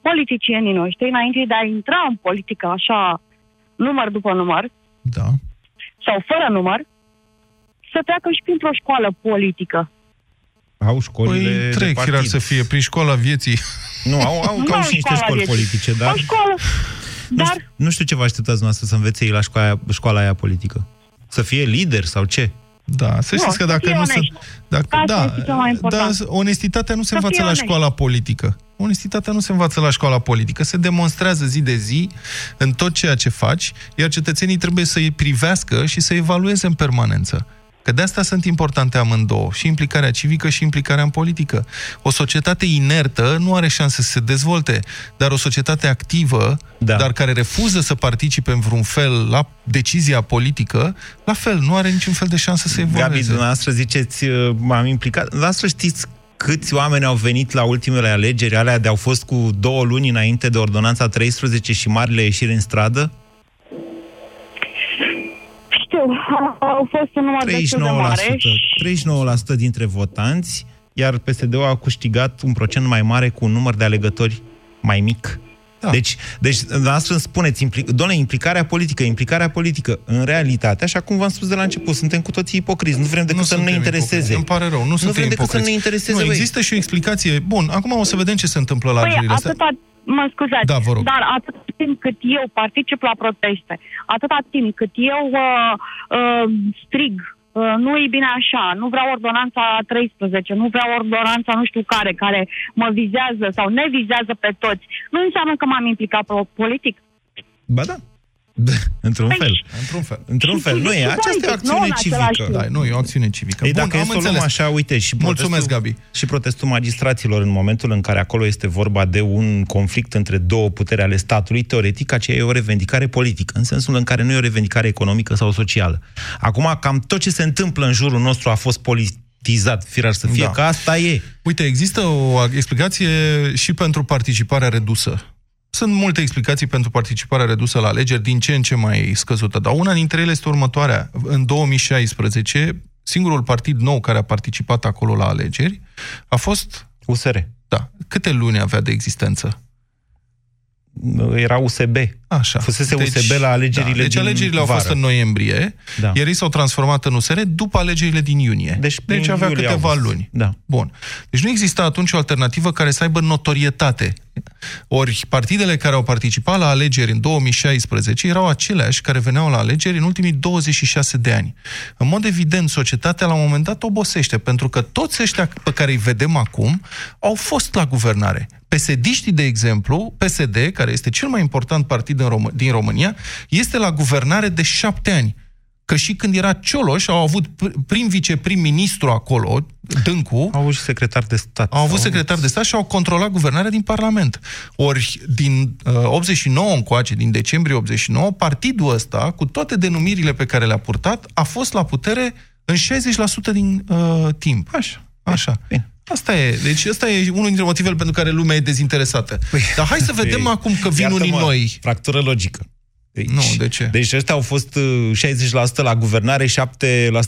politicienii noștri, înainte de a intra în politică așa, număr după număr, Da. sau fără număr, să treacă și printr-o școală politică. Au școlile Păi de trec, partid. firar să fie, prin școala vieții. Nu, au, au, Nu au au și niște școala școli vieții. politice, dar... O școală. Nu, Dar știu, nu știu ce vă așteptați noastră să învețe ei la școala, școala aia politică. Să fie lider sau ce? Da, să Nu, știți că să dacă fie nu se... onești. Dacă, Asta da, este cel mai important. da, onestitatea nu se Să învață fie la onești. școala politică. Onestitatea nu se învață la școala politică, se demonstrează zi de zi în tot ceea ce faci, iar cetățenii trebuie să-i privească și să evalueze în permanență. Că de asta sunt importante amândouă, și implicarea civică și implicarea în politică. O societate inertă nu are șanse să se dezvolte, dar o societate activă, da. dar care refuză să participe în vreun fel la decizia politică, la fel, nu are niciun fel de șansă să Gabi, evolueze. dumneavoastră ziceți, uh, m-am implicat. Dumneavoastră știți câți oameni au venit la ultimele alegeri, alea de au fost cu două luni înainte de ordonanța 13 și marile ieșiri în stradă? Știu, au fost un număr destul de mare. 39% dintre votanți, iar PSD-ul a câștigat un procent mai mare cu un număr de alegători mai mic. Da. Deci, deci, dumneavoastră îmi spuneți, impli- doamne, implicarea politică, implicarea politică, în realitate, așa cum v-am spus de la început, suntem cu toții ipocriți, nu vrem decât Nu să nu ne suntem intereseze. ipocriți, Îmi pare rău, nu, nu suntem vrem decât să nu ne ipocriți. intereseze. Nu, băi. există și o explicație. Bun, acum o să vedem ce se întâmplă la Păi, alegerile astea. atâta, mă scuzați, Da, vă rog. dar atâta timp cât eu particip la proteste, atâta timp cât eu uh, uh, strig, uh, nu e bine așa, nu vreau ordonanța 13, nu vreau ordonanța nu știu care, care mă vizează sau ne vizează pe toți, nu înseamnă că m-am implicat pro- politic. Ba da. Într-un Păi, fel. Într-un fel. Într-un fel. Nu e. Aceasta e o politic, nu acțiune în același civică. timp. Da, nu, e o acțiune civică. Ei, Bun, dacă e am să o luăm înțeles. așa, uite, și Mulțumesc, protestul, Gabi. Și protestul magistraților în momentul în care acolo este vorba de un conflict între două puteri ale statului, teoretic aceea e o revendicare politică, în sensul în care nu e o revendicare economică sau socială. Acum, cam tot ce se întâmplă în jurul nostru a fost politizat, firar să fie, Da. că asta e. Uite, există o explicație și pentru participarea redusă. Sunt multe explicații pentru participarea redusă la alegeri, din ce în ce mai scăzută, dar una dintre ele este următoarea. În 2016, singurul partid nou care a participat acolo la alegeri a fost... USR. Da. Câte luni avea de existență? Era USB. Așa. Fusese USB la alegerile da, Deci din alegerile au vară. fost în noiembrie, Da. iar ei s-au transformat în USR după alegerile din iunie. Deci, deci prin avea iulie, câteva august. luni. Da. Bun. Deci nu exista atunci o alternativă care să aibă notorietate. Ori partidele care au participat la alegeri în 2016 erau aceleași care veneau la alegeri în ultimii 26 de ani. În mod evident, societatea la un moment dat obosește, pentru că toți ăștia pe care îi vedem acum au fost la guvernare. PSD-știi, de exemplu, PSD, care este cel mai important partid în Rom- din România, este la guvernare de șapte ani. Că și când era Cioloș, au avut pr- prim viceprim-ministru acolo, Dâncu... Au avut și secretar de stat. Au avut secretar de stat și au controlat guvernarea din Parlament. Ori din uh, 89 încoace, din decembrie 89, partidul ăsta, cu toate denumirile pe care le-a purtat, a fost la putere în 60% din uh, timp. Așa. Așa. Bine. Asta e. Deci ăsta e unul dintre motivele pentru care lumea e dezinteresată. Dar hai să vedem Păi, acum că vin unii iartă-mă, noi. Fractură logică. Deci, Nu, de ce? Deci ăștia au fost uh, 60% la guvernare, 7%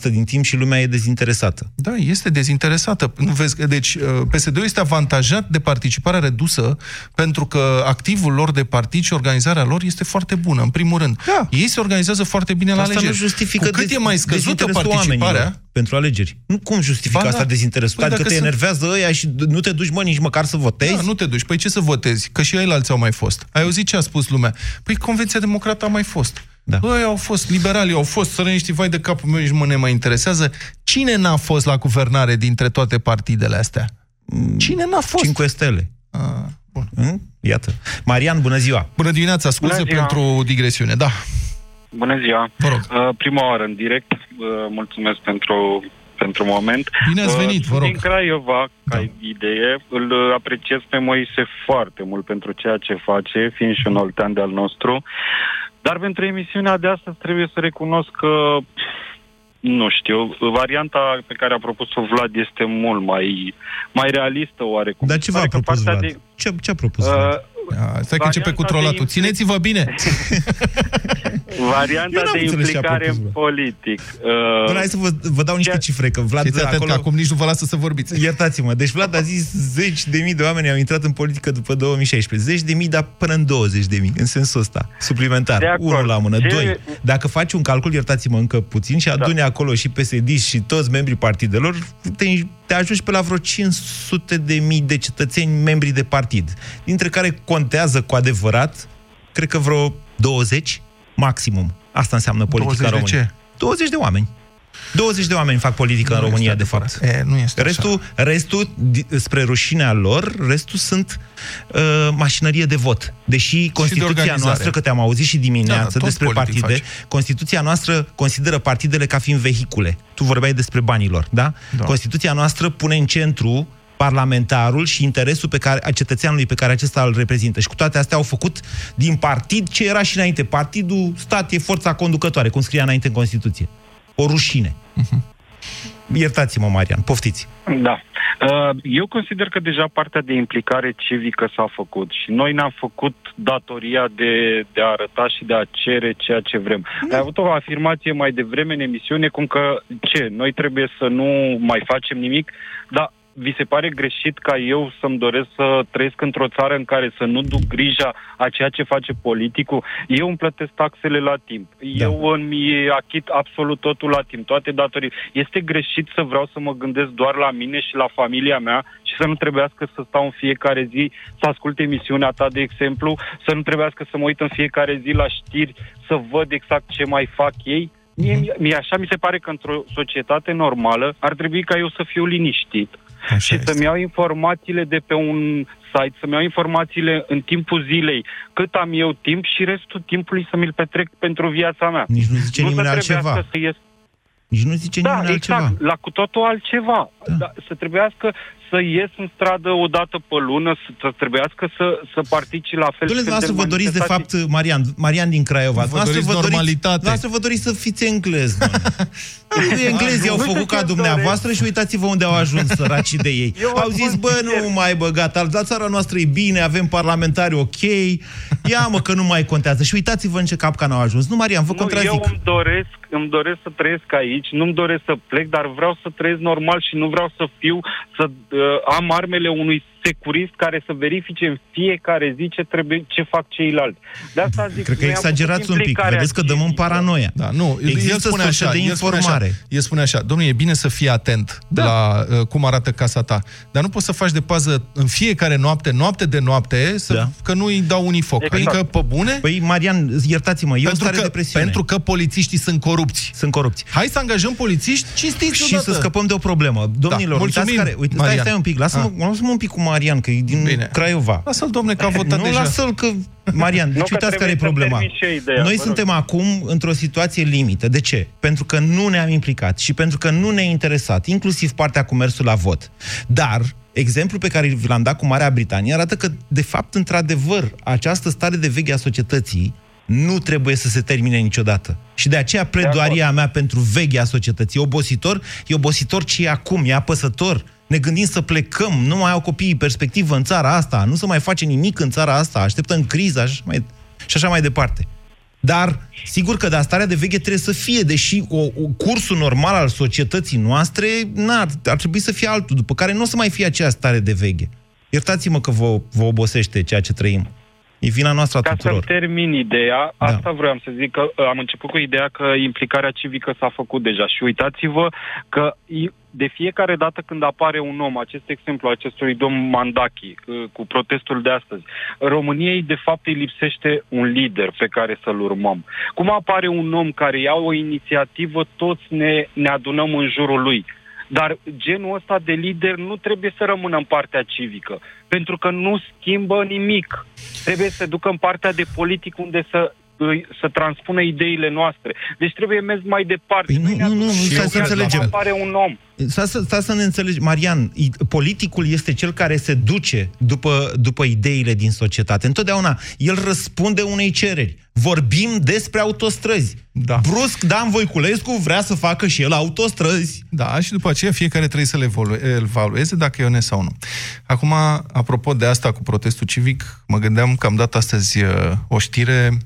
din timp și lumea e dezinteresată. Da, este dezinteresată. Nu vezi, că- deci uh, PSD-ul este avantajat de participarea redusă pentru că activul lor de partid și organizarea lor este foarte bună, în primul rând. Da. Ei se organizează foarte bine la Asta alegeri. nu justifică Cu cât dez- e mai scăzută dezinteresul participarea, oamenilor pentru alegeri. Nu cum justifică Ba da. asta dezinteresul? Păi adică dacă te sunt- enervează ăia și nu te duci, mă, nici măcar să votezi? Da, nu te duci. Păi ce să votezi? Că și ei alții au mai fost. Ai auzit ce a spus lumea? Păi Convenția Democrată a mai fost. Da. Băi, au fost, liberalii au fost, sărăniștii, vai de capul meu, nici mă ne mai interesează. Cine n-a fost la guvernare dintre toate partidele astea? Cine n-a fost? 5 stele. Ah, bun. Mm? Iată. Marian, bună ziua! Bună dimineața, scuze Bună ziua. pentru digresiune. Da. Bună ziua! Vă rog. Uh, prima oară în direct, uh, mulțumesc pentru, pentru moment. Bine ați Uh, venit, vă sunt rog. Din Craiova, ca Da. idee, îl uh, apreciez pe Moise foarte mult pentru ceea ce face, fiind și un oltean de-al nostru. Dar pentru emisiunea de astăzi trebuie să recunosc că nu știu, varianta pe care a propus-o Vlad este mult mai, mai realistă oarecum. Dar ce v-a Pare că propus partea Vlad? De, Ce, ce a propus uh, Vlad? A, stai că începe cu Varianta de trolatul. impli- Țineți-vă bine! varianta Eu n-am de înțeles ce a implicare propus în Vlad. politic. Bun, hai să vă, vă dau niște cifre, că Vlad Fiți atent, acolo... că acum nici nu vă lasă să vorbiți. Iertați-mă, deci Vlad a zis zeci de mii de oameni au intrat în politică după 2016. Zeci de mii, dar până în 20 de mii, în sensul ăsta, suplimentar. De acord. Unul la mână. Ce- Doi, dacă faci un calcul, iertați-mă încă puțin, și aduni acolo și PSD și toți membrii partidelor, te, te ajungi pe la vreo 500 de mii de cetățeni membri de partid, dintre care contează cu adevărat, cred că vreo 20 maximum. Asta înseamnă politica 20 de română. ce? 20 de oameni. 20 de oameni fac politică în Nu România, este de fapt. adevărat. E, nu este restul, restul, di- spre rușinea lor, restul sunt uh, mașinărie de vot. Deși Constituția organizare. noastră, că te-am auzit și dimineață Da, da, tot despre politic partide, Constituția noastră consideră partidele ca fiind vehicule. Tu vorbeai despre banilor, da? Da. Constituția noastră pune în centru parlamentarul și interesul pe care, a cetățeanului pe care acesta îl reprezintă. Și cu toate astea au făcut din partid ce era și înainte. Partidul stat e forța conducătoare, cum scria înainte în Constituție. O rușine. Iertați-mă, Marian, poftiți. Da. Uh, Eu consider că deja partea de implicare civică s-a făcut și noi ne-am făcut datoria de, de a arăta și de a cere ceea ce vrem. Ai avut o afirmație mai devreme în emisiune cum că ce, noi trebuie să nu mai facem nimic, dar vi se pare greșit ca eu să-mi doresc să trăiesc într-o țară în care să nu duc grija a ceea ce face politicul? Eu îmi plătesc taxele la timp. Da. Eu îmi achit absolut totul la timp, toate datorii. Este greșit să vreau să mă gândesc doar la mine și la familia mea și să nu trebuiască să stau în fiecare zi să ascult emisiunea ta, de exemplu, să nu trebuiască să mă uit în fiecare zi la știri, să văd exact ce mai fac ei. Mie, Mhm. mie, mie așa mi se pare că într-o societate normală ar trebui ca eu să fiu liniștit Așa și este. să-mi iau informațiile de pe un site, să-mi iau informațiile în timpul zilei, cât am eu timp și restul timpului să mi-l petrec pentru viața mea. Nici nu zice nu nimeni să altceva. trebuiască Să ies... Nici nu zice Da, nimeni exact, altceva. la cu totul altceva. Da. să trebuiască să ies în stradă o dată pe lună, să, să trebuiască să, să participi la fel. Domnule, și dumneavoastră când vă doriți, de manifestații. fapt, Marian, Marian din Craiova. Vă Dumneavoastră doriți normalitate. Dumneavoastră vă doriți să fiți englez, domnule. Englezii au nu știu făcut ca ce-mi dumneavoastră și uitați-vă unde au ajuns săracii de ei. Eu vă Au zis, bă, nu mai băgat, la țara noastră e bine, avem parlamentari ok, ia mă că nu mai contează. Și uitați-vă în ce capcan au ajuns. Nu, Marian, vă Nu, contrazic. eu îmi doresc, îmi doresc să trăiesc aici, nu-mi doresc să plec, dar vreau să trăiesc normal și nu vreau să fiu, să uh, am armele unui securist care să verifice în fiecare zi ce, trebuie, ce fac ceilalți. De asta zic, Cred că noi am exagerați făcut un pic. implicarea Vedeți că dăm în paranoia. Da, nu, Există el spune surse așa, de el spune informare. așa, el spune așa, domnule, e bine să fii atent da. la uh, cum arată casa ta, dar nu poți să faci de pază în fiecare noapte, noapte de noapte, să, da. că nu îi dau unii foc. Exact. Adică, pe bune? Păi, Marian, iertați-mă, e o pentru stare că, de presiune. Pentru că polițiștii sunt corupți. Sunt corupți. Hai să angajăm polițiști cinstiți și odată. să scăpăm de o problemă. Domnilor, Da, uitați mulțumim, care... Uite, stai, Marian. stai un pic, lasă-mă, Ah. lasă-mă un pic cu Marian, că e din Bine. Craiova. Lasă-l, domne, că a votat nu, deja. lasă-l, că... Marian, Nu, deci că uitați care e trebuie să problema. termin și eu ideea, Noi vă rog. suntem acum într-o situație limită. De ce? Pentru că nu ne-am implicat și pentru că nu ne-a interesat, inclusiv partea cu mersul la vot. Dar exemplul pe care vi l-am dat cu Marea Britanie arată că, de fapt, într-adevăr, această stare de veche a societății nu trebuie să se termine niciodată. Și de aceea pledoaria mea pentru veche a societății. E obositor, e obositor ce e acum, e apăsător. Ne gândim să plecăm, nu mai au copiii perspectivă în țara asta, nu se mai face nimic în țara asta, așteptăm criza și, mai, și așa mai departe. Dar, sigur că de starea de veche trebuie să fie, deși o, o cursul normal al societății noastre n-ar, ar trebui să fie altul, după care nu o să mai fie aceea stare de veche. Iertați-mă că vă, vă obosește ceea ce trăim. E vina noastră a Ca tuturor. să termin ideea, Da. asta vreau să zic că uh, am început cu ideea că implicarea civică s-a făcut deja și uitați-vă că i- de fiecare dată când apare un om, acest exemplu acestui domn Mandachi uh, cu protestul de astăzi, României de fapt îi lipsește un lider pe care să-l urmăm. Cum apare un om care ia o inițiativă, toți ne, ne adunăm în jurul lui. Dar genul ăsta de lider nu trebuie să rămână în partea civică, pentru că nu schimbă nimic. Trebuie să ducă în partea de politic unde să să transpună ideile noastre. Deci trebuie mers mai departe. Păi nu, nu, nu, nu, stai să înțelegem. Apare un om. Stai să, stai să ne înțelegi, Marian, i- politicul este cel care se duce după, după ideile din societate. Întotdeauna el răspunde unei cereri. Vorbim despre autostrăzi. Da. Brusc, Dan Voiculescu vrea să facă și el autostrăzi. Da, și după aceea fiecare trebuie să le evolu- evalueze dacă e onest sau nu. Acum, apropo de asta cu protestul civic, mă gândeam că am dat astăzi uh, o știre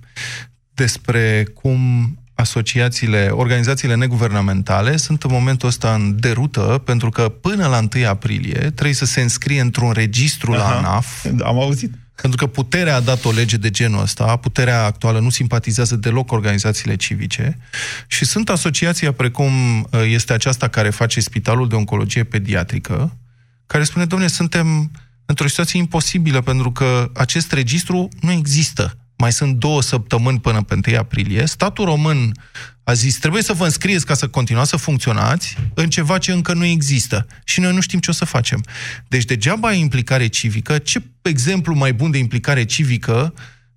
despre cum asociațiile, organizațiile neguvernamentale sunt în momentul ăsta în derută, pentru că până la 1 aprilie trebuie să se înscrie într-un registru la Aha. ANAF. Am auzit. Pentru că puterea a dat o lege de genul ăsta, puterea actuală nu simpatizează deloc organizațiile civice și sunt asociația precum uh, este aceasta care face Spitalul de Oncologie Pediatrică, care spune, domnule, suntem într-o situație imposibilă pentru că acest registru nu există. Mai sunt două săptămâni până pe 1 aprilie. Statul român a zis, trebuie să vă înscrieți ca să continuați să funcționați în ceva ce încă nu există. Și noi nu știm ce o să facem. Deci degeaba e implicare civică. Ce exemplu mai bun de implicare civică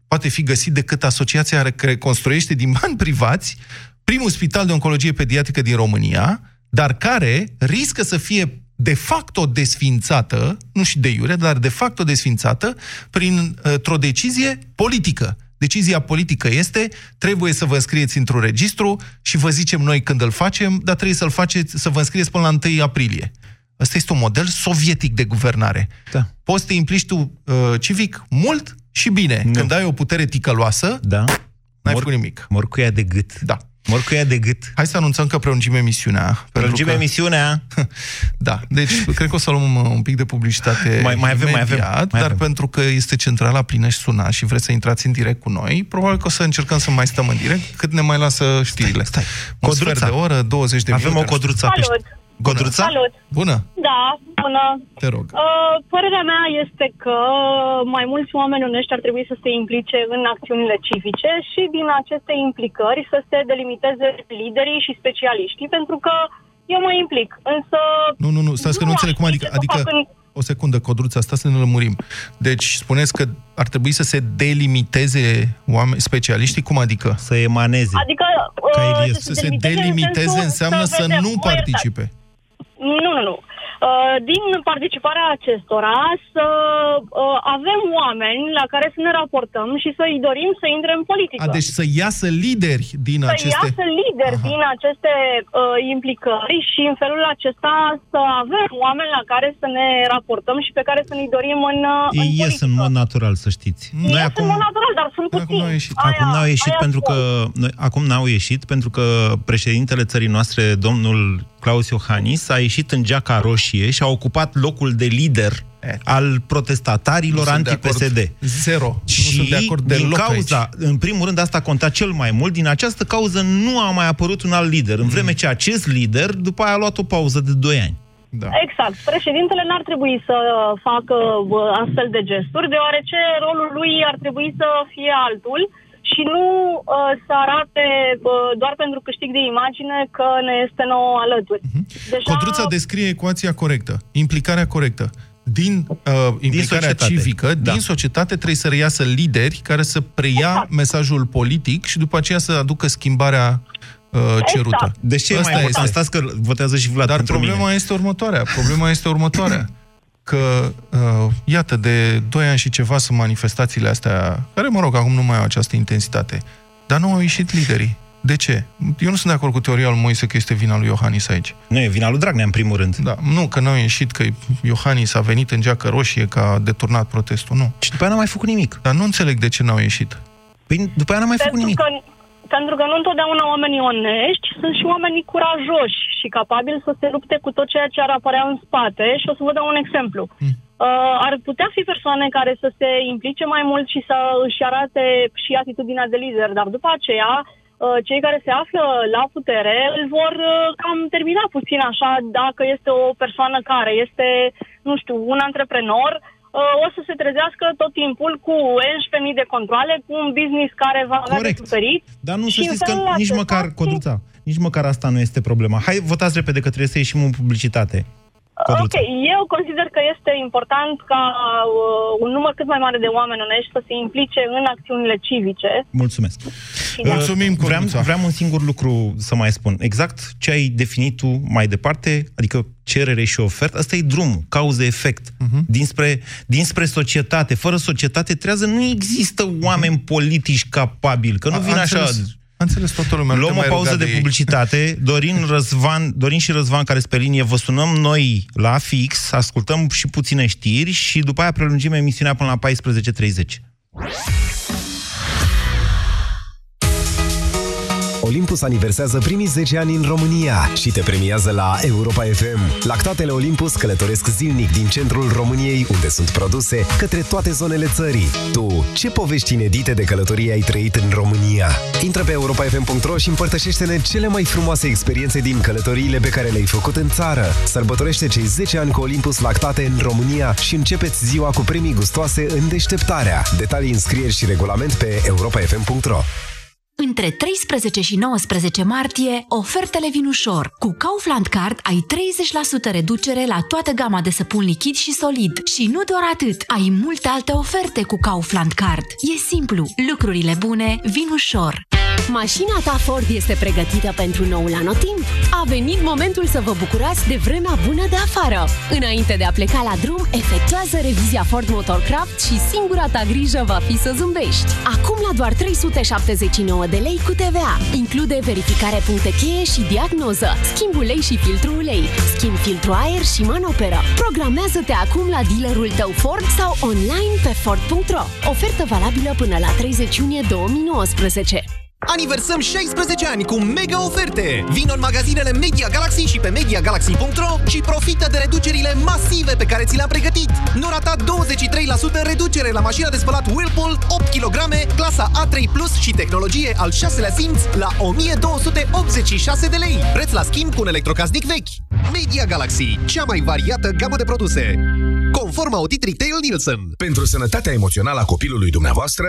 poate fi găsit decât asociația care construiește din bani privați primul spital de oncologie pediatrică din România, dar care riscă să fie de facto desfințată, nu și de iure, dar de facto desfințată, printr-o decizie politică. Decizia politică este, trebuie să vă înscrieți într-un registru și vă zicem noi când îl facem, dar trebuie să-l faceți, să vă înscrieți până la 1 aprilie. Ăsta este un model sovietic de guvernare. Da. Poți să te implici tu uh, civic mult și bine. Nu. Când ai o putere ticăloasă, da. n-ai făcut nimic. Morcuia de gât. Da. Morcuia de gât. Hai să anunțăm că prelungim emisiunea. Prelungim că... emisiunea. da, deci cred că o să luăm uh, un pic de publicitate mai, mai avem, imediat, mai avem, mai dar avem. pentru că este centrala plină și suna și vreți să intrați în direct cu noi, probabil că o să încercăm să mai stăm în direct cât ne mai lasă știrile. Stai, Un sfert de oră, 20 de Avem minute. o codruță pe Salut! Codruța? Salut! Bună! Da, bună! Te rog. Uh, părerea mea este că mai mulți oameni onești ar trebui să se implice în acțiunile civice și din aceste implicări să se delimiteze liderii și specialiștii, pentru că eu mă implic, însă... Nu, nu, nu, stați că nu înțeleg cum adică... știu ce să adică fac în- o secundă, Codruța, asta să ne lămurim. Deci, spuneți că ar trebui să se delimiteze oameni, specialiștii, cum adică? Să emaneze. Adică Ca uh, Iliescu. să Să se se delimiteze, delimiteze în sensul înseamnă să vedem, nu mă iertați. participe. Nu, nu, nu. Uh, din participarea acestora să uh, avem oameni la care să ne raportăm și să-i dorim să intre în politică. A, deci să iasă lideri din să aceste... iasă lideri din aceste uh, implicări și în felul acesta să avem oameni la care să ne raportăm și pe care să ne dorim în, uh, în Ei ies politică. în mod natural, să știți. Noi acum... în mod natural, dar sunt puțini. Acum n-au ieșit aia pentru spun. că noi, acum n-au ieșit pentru că președintele țării noastre, domnul Claus Iohannis, a ieșit în geaca roșie și a ocupat locul de lider al protestatarilor Nu sunt de anti-PSD. acord. Zero. Și nu sunt de acord din deloc cauza, aici. în primul rând, asta conta cel mai mult, din această cauză nu a mai apărut un alt lider, în vreme ce acest lider după aia a luat o pauză de 2 ani. Da. Exact. Președintele n-ar trebui să facă bă, astfel de gesturi, deoarece rolul lui ar trebui să fie altul și nu uh, să arate bă, doar pentru câștig de imagine că ne este nouă alături. Deja... Codruța descrie ecuația corectă, implicarea corectă. Din uh, implicarea societate. civică, Da. din societate trebuie să reiasă lideri care să preia Exact. mesajul politic și după aceea să aducă schimbarea uh, cerută. Deci ce e mai important? Stați că votează și Vlad Dar pentru problema mine. este următoarea. Problema este următoarea. Că, uh, iată, de 2 ani și ceva sunt manifestațiile astea, care, mă rog, acum nu mai au această intensitate, dar nu au ieșit liderii. De ce? Eu nu sunt de acord cu teoria lui Moise că este vina lui Iohannis aici. Nu, e vina lui Dragnea, în primul rând. Da, nu, că n-au ieșit, că Iohannis a venit în geacă roșie, că a deturnat protestul, nu. Și după aia n-a mai făcut nimic. Dar nu înțeleg de ce n-au ieșit. Păi după aia n-a mai făcut pentru nimic. Că, pentru că nu întotdeauna oamenii onești sunt și oamenii curajoși și capabili să se lupte cu tot ceea ce ar apărea în spate și o să vă dau un exemplu. Hmm. Uh, ar putea fi persoane care să se implice mai mult și să își arate și atitudinea de lider, dar după aceea uh, cei care se află la putere îl vor uh, cam termina puțin așa dacă este o persoană care este, nu știu, un antreprenor uh, o să se trezească tot timpul cu 11.000 de controle, cu un business care va avea de Corect. suferit. Dar nu să Și în știți că felul nici acesta- măcar, Codruța, nici măcar asta nu este problema. Hai, votați repede că trebuie să ieșim în publicitate. Codruța. Ok, eu consider că este important ca uh, un număr cât mai mare de oameni onești să se implice în acțiunile civice. Mulțumesc. Mulțumim, vreau, vreau un singur lucru să mai spun. Exact ce ai definit tu mai departe, adică cerere și ofertă, asta e drumul, cauză-efect. Uh-huh. Dinspre, dinspre societate. Fără societate trează nu există oameni politici capabili, că nu A- vin a așa... înțeles. A înțeles toată lumea. nu Luăm te o mai pauză ruga de, de ei. publicitate. Dorin, Răzvan, Dorin și Răzvan, care sunt pe linie, vă sunăm noi la fix, ascultăm și puține știri și după aia prelungim emisiunea până la 14.30. Olympus aniversează primii 10 ani în România și te premiază la Europa FM. Lactatele Olympus călătoresc zilnic din centrul României, unde sunt produse, către toate zonele țării. Tu, ce povești inedite de călătorie ai trăit în România? Intră pe europafm.ro și împărtășește-ne cele mai frumoase experiențe din călătoriile pe care le-ai făcut în țară. Sărbătorește cei 10 ani cu Olympus Lactate în România și începeți ziua cu premii gustoase în deșteptarea. Detalii, înscrieri și regulament pe europafm.ro Între 13 și 19 martie, ofertele vin ușor. Cu Kaufland Card ai 30% reducere la toată gama de săpun lichid și solid. Și nu doar atât, ai multe alte oferte cu Kaufland Card. E simplu, lucrurile bune vin ușor. Mașina ta Ford este pregătită pentru noul anotimp? A venit momentul să vă bucurați de vremea bună de afară. Înainte de a pleca la drum, efectuează revizia Ford Motorcraft și singura ta grijă va fi să zâmbești. Acum la doar 379 de lei cu TVA. Include verificare puncte cheie și diagnoză, schimb ulei și filtru ulei, schimb filtru aer și manoperă. Programează-te acum la dealerul tău Ford sau online pe Ford.ro. Ofertă valabilă până la 30 iunie 2019. Aniversăm 16 ani cu mega oferte! Vino în magazinele Media Galaxy și pe MediaGalaxy.ro și profită de reducerile masive pe care ți le-am pregătit. Nu rata 23% reducere la mașina de spălat Whirlpool 8 kg, clasa A3 Plus și tehnologie al 6-lea simț la 1286 de lei. Preț la schimb cu un electrocasnic vechi. Media Galaxy, cea mai variată gamă de produse. Conform audit Retail Nielsen. Pentru sănătatea emoțională a copilului dumneavoastră,